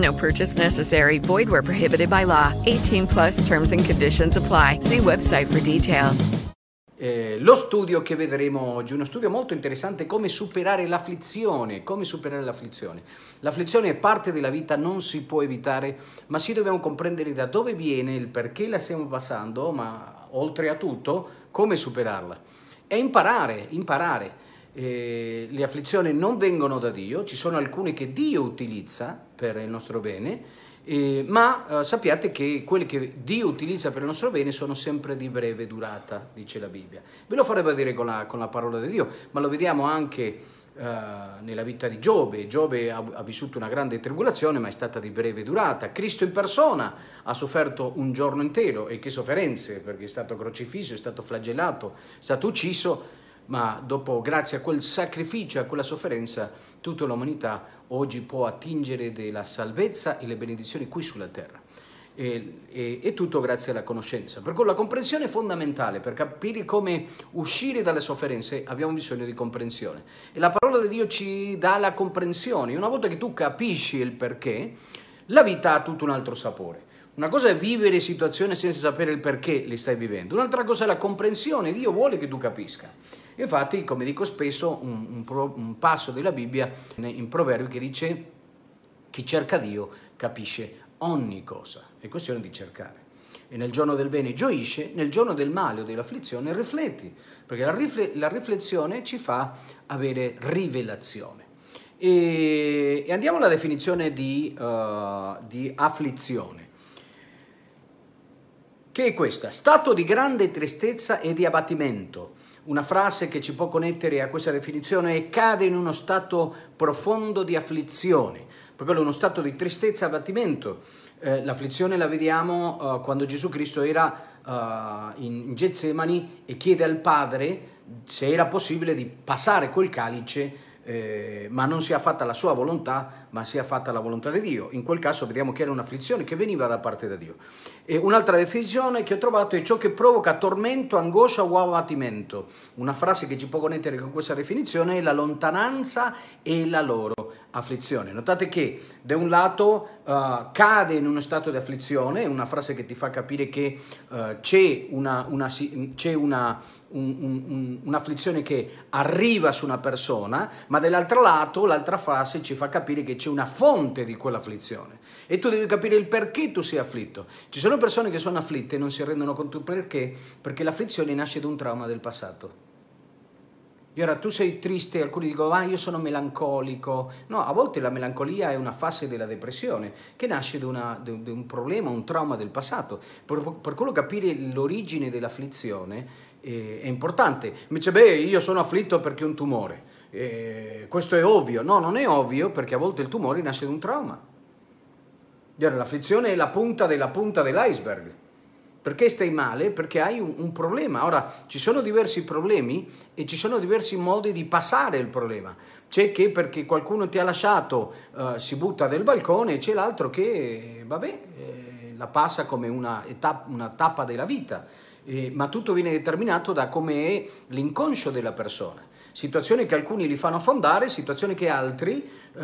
No purchase necessary. Void where prohibited by law. 18 plus terms and conditions apply. See website for details. Eh, lo studio che vedremo oggi, uno studio molto interessante, come superare l'afflizione, come superare l'afflizione. L'afflizione è parte della vita, non si può evitare, ma sì dobbiamo comprendere da dove viene, il perché la stiamo passando, ma oltre a tutto, come superarla. E imparare, imparare. Eh, le afflizioni non vengono da Dio, ci sono alcune che Dio utilizza per il nostro bene, eh, ma eh, sappiate che quelli che Dio utilizza per il nostro bene sono sempre di breve durata, dice la Bibbia. Ve lo farebbe dire con la, con la parola di Dio, ma lo vediamo anche eh, nella vita di Giobbe. Giobbe ha, ha, vissuto una grande tribolazione, ma è stata di breve durata. Cristo in persona ha sofferto un giorno intero, e che sofferenze, perché è stato crocifisso, è stato flagellato, è stato ucciso, ma dopo, grazie a quel sacrificio, a quella sofferenza, tutta l'umanità oggi può attingere della salvezza e le benedizioni qui sulla terra. E, e, e, tutto grazie alla conoscenza. Per cui la comprensione è fondamentale, per capire come uscire dalle sofferenze abbiamo bisogno di comprensione. E la parola di Dio ci dà la comprensione. Una volta che tu capisci il perché, la vita ha tutto un altro sapore. Una cosa è vivere situazioni senza sapere il perché le stai vivendo, un'altra cosa è la comprensione, Dio vuole che tu capisca. Infatti, come dico spesso, un, un, pro, un passo della Bibbia in Proverbi che dice chi cerca Dio capisce ogni cosa, è questione di cercare. E nel giorno del bene gioisce, nel giorno del male o dell'afflizione rifletti, perché la, rifle- la riflessione ci fa avere rivelazione. E, e andiamo alla definizione di, uh, di afflizione che è questa, stato di grande tristezza e di abbattimento. Una frase che ci può connettere a questa definizione è cade in uno stato profondo di afflizione, per quello è uno stato di tristezza e abbattimento. Eh, l'afflizione la vediamo uh, quando Gesù Cristo era uh, in Getsemani e chiede al Padre se era possibile di passare quel calice eh, ma non sia fatta la sua volontà, ma sia fatta la volontà di Dio. In quel caso vediamo che era un'afflizione che veniva da parte da Dio. E un'altra definizione che ho trovato è ciò che provoca tormento, angoscia o abbattimento. Una frase che ci può connettere con questa definizione è la lontananza e la loro afflizione. Notate che da un lato uh, cade in uno stato di afflizione, una frase che ti fa capire che uh, c'è, una, una, c'è una, un, un, un'afflizione che arriva su una persona, ma dall'altro lato l'altra frase ci fa capire che c'è una fonte di quell'afflizione e tu devi capire il perché tu sei afflitto. Ci sono persone che sono afflitte e non si rendono conto perché, perché l'afflizione nasce da un trauma del passato. E ora tu sei triste, alcuni dicono, ah io sono melancolico. No, a volte la melancolia è una fase della depressione che nasce da, una, da un problema, un trauma del passato. Per, per quello capire l'origine dell'afflizione eh, è importante. Mi dice, beh, io sono afflitto perché ho un tumore. Eh, questo è ovvio. No, non è ovvio perché a volte il tumore nasce da un trauma. L'afflizione è la punta della punta dell'iceberg. Perché stai male? Perché hai un, un, problema. Ora, ci sono diversi problemi e ci sono diversi modi di passare il problema. C'è che perché qualcuno ti ha lasciato uh, si butta del balcone e c'è l'altro che, vabbè, eh, la passa come una, etap- una tappa della vita. Eh, ma tutto viene determinato da come è l'inconscio della persona. Situazioni che alcuni li fanno affondare, situazioni che altri eh,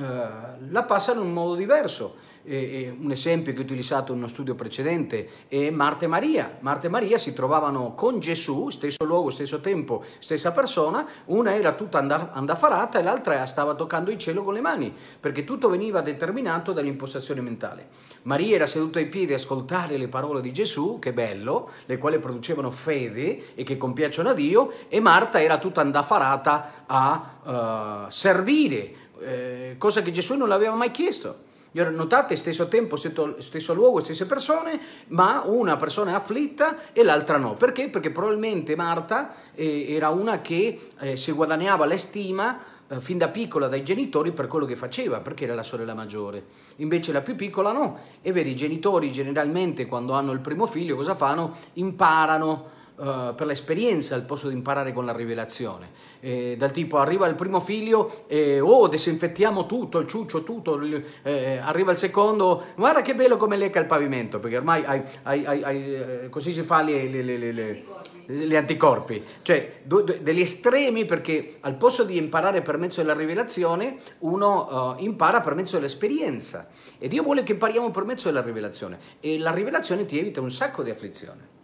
la passano in un modo diverso. Eh, un esempio che ho utilizzato in uno studio precedente è Marta e Maria. Marta e Maria si trovavano con Gesù, stesso luogo, stesso tempo, stessa persona, una era tutta andafarata e l'altra stava toccando il cielo con le mani, perché tutto veniva determinato dall'impostazione mentale. Maria era seduta ai piedi a ascoltare le parole di Gesù, che bello, le quali producevano fede e che compiacciono a Dio, e Marta era tutta andafarata a uh, servire, eh, cosa che Gesù non l'aveva mai chiesto. Notate, stesso tempo, stesso luogo, stesse persone, ma una persona è afflitta e l'altra no. Perché? Perché probabilmente Marta eh, era una che eh, si guadagnava l'estima eh, fin da piccola dai genitori per quello che faceva, perché era la sorella maggiore. Invece la più piccola no. E vedi, i genitori generalmente quando hanno il primo figlio cosa fanno? Imparano uh, per l'esperienza al posto di imparare con la rivelazione. Eh, dal tipo arriva il primo figlio e oh disinfettiamo tutto, il ciuccio, tutto, eh, arriva il secondo, guarda che bello come lecca il pavimento, perché ormai hai, hai, hai, eh, così si fa le, le, le, le gli anticorpi, cioè do, do, degli estremi perché al posto di imparare per mezzo della rivelazione, uno uh, impara per mezzo dell'esperienza e Dio vuole che impariamo per mezzo della rivelazione e la rivelazione ti evita un sacco di afflizione.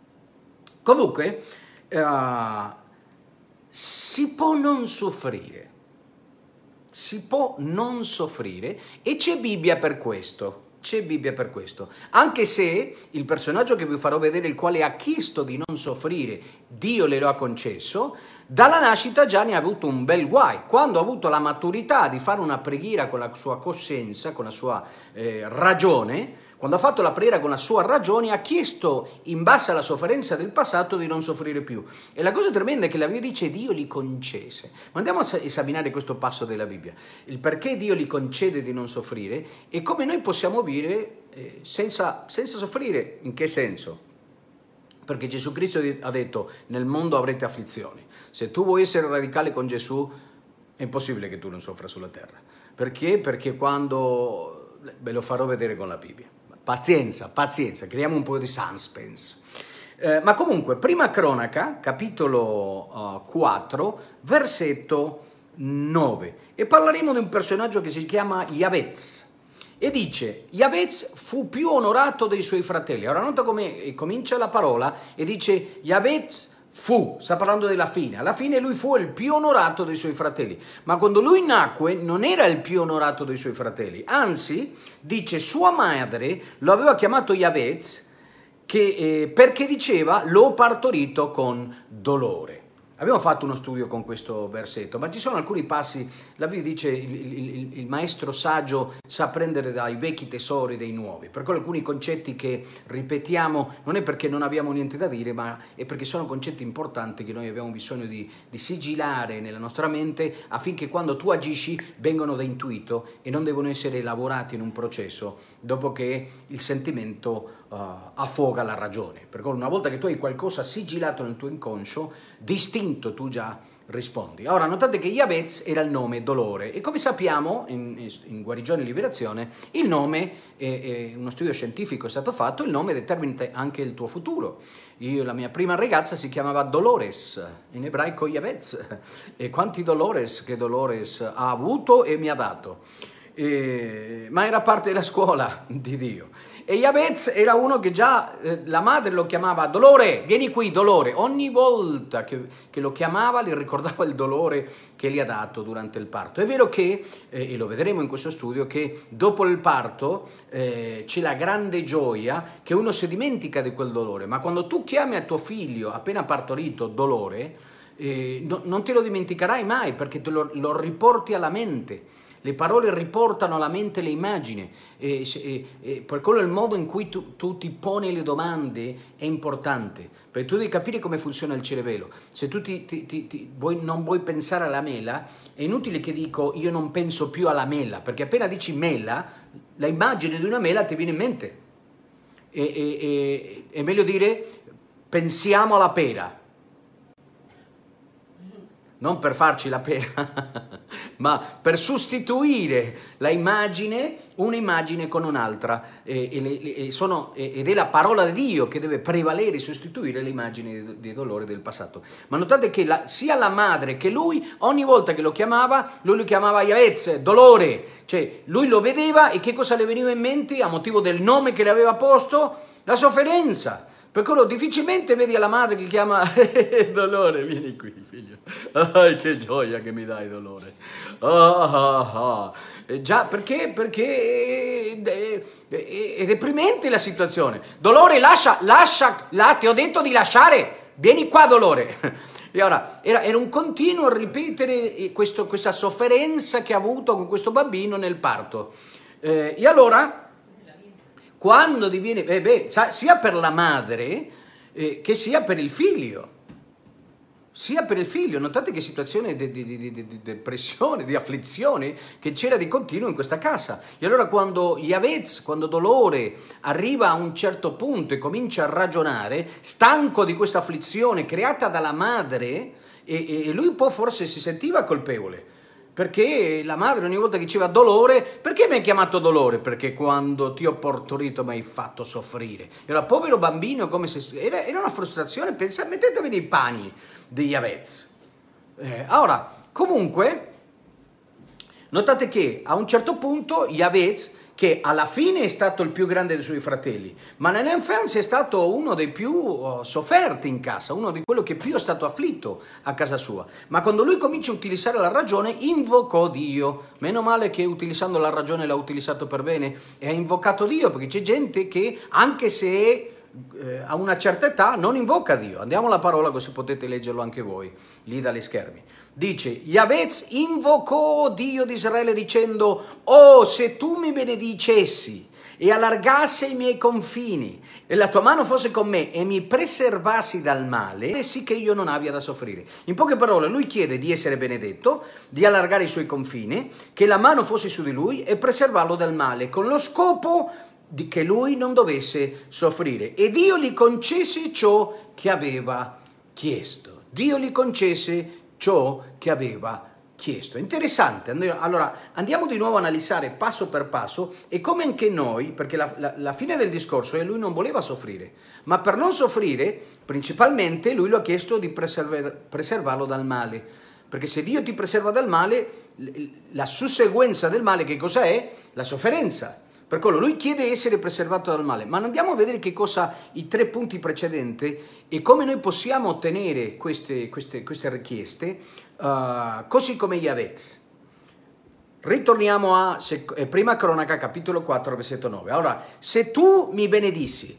Comunque, uh, si può non soffrire, si può non soffrire e c'è Bibbia per questo. C'è Bibbia per questo. Anche se il personaggio che vi farò vedere, il quale ha chiesto di non soffrire, Dio le lo ha concesso, dalla nascita già ne ha avuto un bel guai. Quando ha avuto la maturità di fare una preghiera con la sua coscienza, con la sua eh, ragione, quando ha fatto la preghiera con la sua ragione, ha chiesto, in base alla sofferenza del passato, di non soffrire più. E la cosa tremenda è che la Bibbia dice Dio li concesse. Ma andiamo a esaminare questo passo della Bibbia. Il perché Dio li concede di non soffrire e come noi possiamo vivere eh, senza, senza soffrire. In che senso? Perché Gesù Cristo ha detto, nel mondo avrete afflizioni. Se tu vuoi essere radicale con Gesù, è impossibile che tu non soffra sulla terra. Perché? Perché quando... ve lo farò vedere con la Bibbia. Pazienza, pazienza, creiamo un po' di suspense. Eh, ma comunque, prima cronaca, capitolo uh, 4, versetto 9. E parleremo di un personaggio che si chiama Yavez. E dice, Yavez fu più onorato dei suoi fratelli. Ora nota come comincia la parola e dice, Yavez fu, sta parlando della fine, alla fine lui fu il più onorato dei suoi fratelli, ma quando lui nacque non era il più onorato dei suoi fratelli, anzi dice sua madre lo aveva chiamato Yavez eh, perché diceva l'ho partorito con dolore. Abbiamo fatto uno studio con questo versetto, ma ci sono alcuni passi, la Bibbia dice il, il, il, maestro saggio sa prendere dai vecchi tesori dei nuovi, per cui alcuni concetti che ripetiamo non è perché non abbiamo niente da dire, ma è perché sono concetti importanti che noi abbiamo bisogno di, di sigillare nella nostra mente affinché quando tu agisci vengano da intuito e non devono essere lavorati in un processo dopo che il sentimento uh, affoga la ragione. Perché una volta che tu hai qualcosa sigillato nel tuo inconscio, distinto tu già rispondi. Ora notate che Yavez era il nome dolore e come sappiamo in, in guarigione e liberazione il nome, è, è uno studio scientifico è stato fatto, il nome determina anche il tuo futuro. Io, la mia prima ragazza si chiamava Dolores, in ebraico Yavez, e quanti Dolores che Dolores ha avuto e mi ha dato. E, ma era parte della scuola di Dio. E Yabez era uno che già eh, la madre lo chiamava dolore, vieni qui dolore. Ogni volta che, che, lo chiamava le ricordava il dolore che gli ha dato durante il parto. È vero che, eh, e lo vedremo in questo studio, che dopo il parto eh, c'è la grande gioia che uno si dimentica di quel dolore, ma quando tu chiami a tuo figlio appena partorito dolore, eh, no, non te lo dimenticherai mai perché te lo, lo riporti alla mente le parole riportano alla mente le immagini, e, e, e per quello il modo in cui tu, tu, ti poni le domande è importante, perché tu devi capire come funziona il cervello. Se tu ti, ti, ti, vuoi, non vuoi pensare alla mela, è inutile che dico io non penso più alla mela, perché appena dici mela, la immagine di una mela ti viene in mente. E, è meglio dire pensiamo alla pera, non per farci la pena, ma per sostituire la immagine, un'immagine con un'altra. E, e, e sono, ed è la parola di Dio che deve prevalere e sostituire le immagini di, dolore del passato. Ma notate che la, sia la madre che lui, ogni volta che lo chiamava, lui lo chiamava Yavetz, dolore. Cioè, lui lo vedeva e che cosa le veniva in mente a motivo del nome che le aveva posto? La sofferenza. Per quello difficilmente vedi la madre che chiama dolore, vieni qui figlio. Ah, che gioia che mi dai dolore. Ah, ah, ah. Già, perché? Perché è, è, è, deprimente la situazione. Dolore, lascia, lascia, là, ti ho detto di lasciare. Vieni qua, dolore. E ora, era, era un continuo ripetere questo, questa sofferenza che ha avuto con questo bambino nel parto. Eh, e allora quando diviene, eh beh, sia per la madre eh, che sia per il figlio. Sia per il figlio, notate che situazione di, di, di, di, depressione, di afflizione che c'era di continuo in questa casa. E allora quando Yavetz, quando Dolore arriva a un certo punto e comincia a ragionare, stanco di questa afflizione creata dalla madre, e, e lui un po' forse si sentiva colpevole perché la madre ogni volta che diceva dolore, perché mi hai chiamato dolore? Perché quando ti ho partorito mi hai fatto soffrire. Era povero bambino, come se... Era, era una frustrazione, pensate, mettetevi nei panni di Yavez. Eh, ora, comunque, notate che a un certo punto Yavez che alla fine è stato il più grande dei suoi fratelli, ma nell'infanzia è stato uno dei più oh, sofferti in casa, uno di quelli che più è stato afflitto a casa sua. Ma quando lui comincia a utilizzare la ragione, invocò Dio. Meno male che utilizzando la ragione l'ha utilizzato per bene e ha invocato Dio, perché c'è gente che anche se eh, a una certa età non invoca Dio. Andiamo alla parola così potete leggerlo anche voi, lì dagli schermi. Dice, Yavez invocò Dio di Israele dicendo, oh se tu mi benedicessi e allargasse i miei confini e la tua mano fosse con me e mi preservassi dal male, sì che io non abbia da soffrire. In poche parole, lui chiede di essere benedetto, di allargare i suoi confini, che la mano fosse su di lui e preservarlo dal male, con lo scopo di che lui non dovesse soffrire. E Dio gli concesse ciò che aveva chiesto. Dio gli concesse ciò che aveva chiesto. Interessante, allora andiamo di nuovo a analizzare passo per passo e come anche noi, perché la, la, la fine del discorso è lui non voleva soffrire, ma per non soffrire principalmente lui lo ha chiesto di preserver, preservarlo dal male, perché se Dio ti preserva dal male, la susseguenza del male che cosa è? La sofferenza. Per quello lui chiede essere preservato dal male, ma andiamo a vedere che cosa i tre punti precedenti e come noi possiamo ottenere queste, queste, queste richieste, uh, così come Yavetz. Ritorniamo a eh, prima cronaca capitolo 4 versetto 9. Allora, se tu mi benedissi,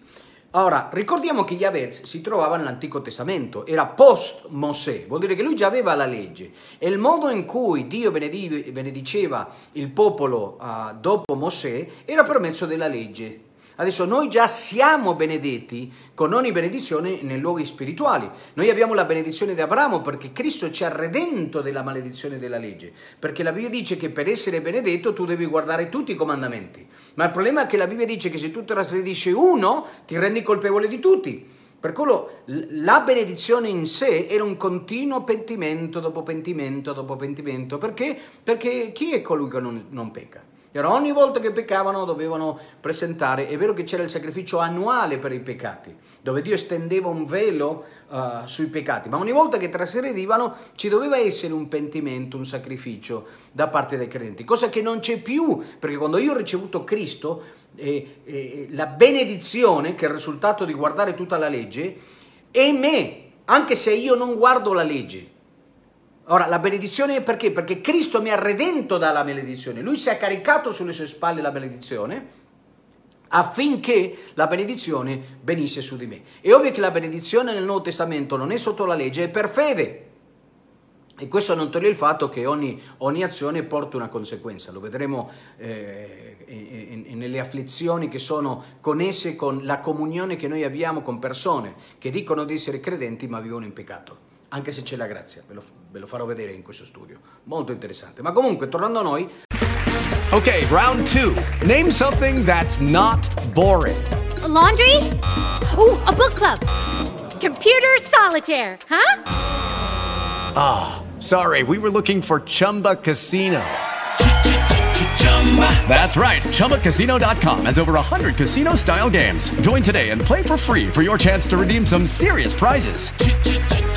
Ora, ricordiamo che Yavez si trovava nell'Antico Testamento, era post Mosè, vuol dire che lui già aveva la legge e il modo in cui Dio benediceva il popolo uh, dopo Mosè era per mezzo della legge. Adesso noi già siamo benedetti con ogni benedizione nei luoghi spirituali. Noi abbiamo la benedizione di Abramo perché Cristo ci ha redento della maledizione della legge. Perché la Bibbia dice che per essere benedetto tu devi guardare tutti i comandamenti. Ma il problema è che la Bibbia dice che se tu trasgredisci uno ti rendi colpevole di tutti. Per quello la benedizione in sé era un continuo pentimento dopo pentimento dopo pentimento. Perché? Perché chi è colui che non, non pecca? E allora ogni volta che peccavano dovevano presentare, è vero che c'era il sacrificio annuale per i peccati, dove Dio estendeva un velo uh, sui peccati, ma ogni volta che trasgredivano ci doveva essere un pentimento, un sacrificio da parte dei credenti, cosa che non c'è più, perché quando io ho ricevuto Cristo, eh, eh, la benedizione, che è il risultato di guardare tutta la legge, è in me, anche se io non guardo la legge. Ora, la benedizione perché? Perché Cristo mi ha redento dalla maledizione. Lui si è caricato sulle sue spalle la benedizione affinché la benedizione venisse su di me. È ovvio che la benedizione nel Nuovo Testamento non è sotto la legge, è per fede. E questo non toglie il fatto che ogni, ogni azione porta una conseguenza, lo vedremo eh, in, in, nelle afflizioni che sono connesse con la comunione che noi abbiamo con persone che dicono di essere credenti ma vivono in peccato anche se c'è la grazia, ve lo, ve lo farò vedere in questo studio. Molto interessante. Ma comunque, tornando a noi. Ok, round 2. Name something that's not boring. A laundry? Oh, a book club. Computer solitaire, huh? Ah. Sorry, we were looking for Chumba Casino. That's right. ChumbaCasino.com has over 100 casino style games. Join today and play for free for your chance to redeem some serious prizes.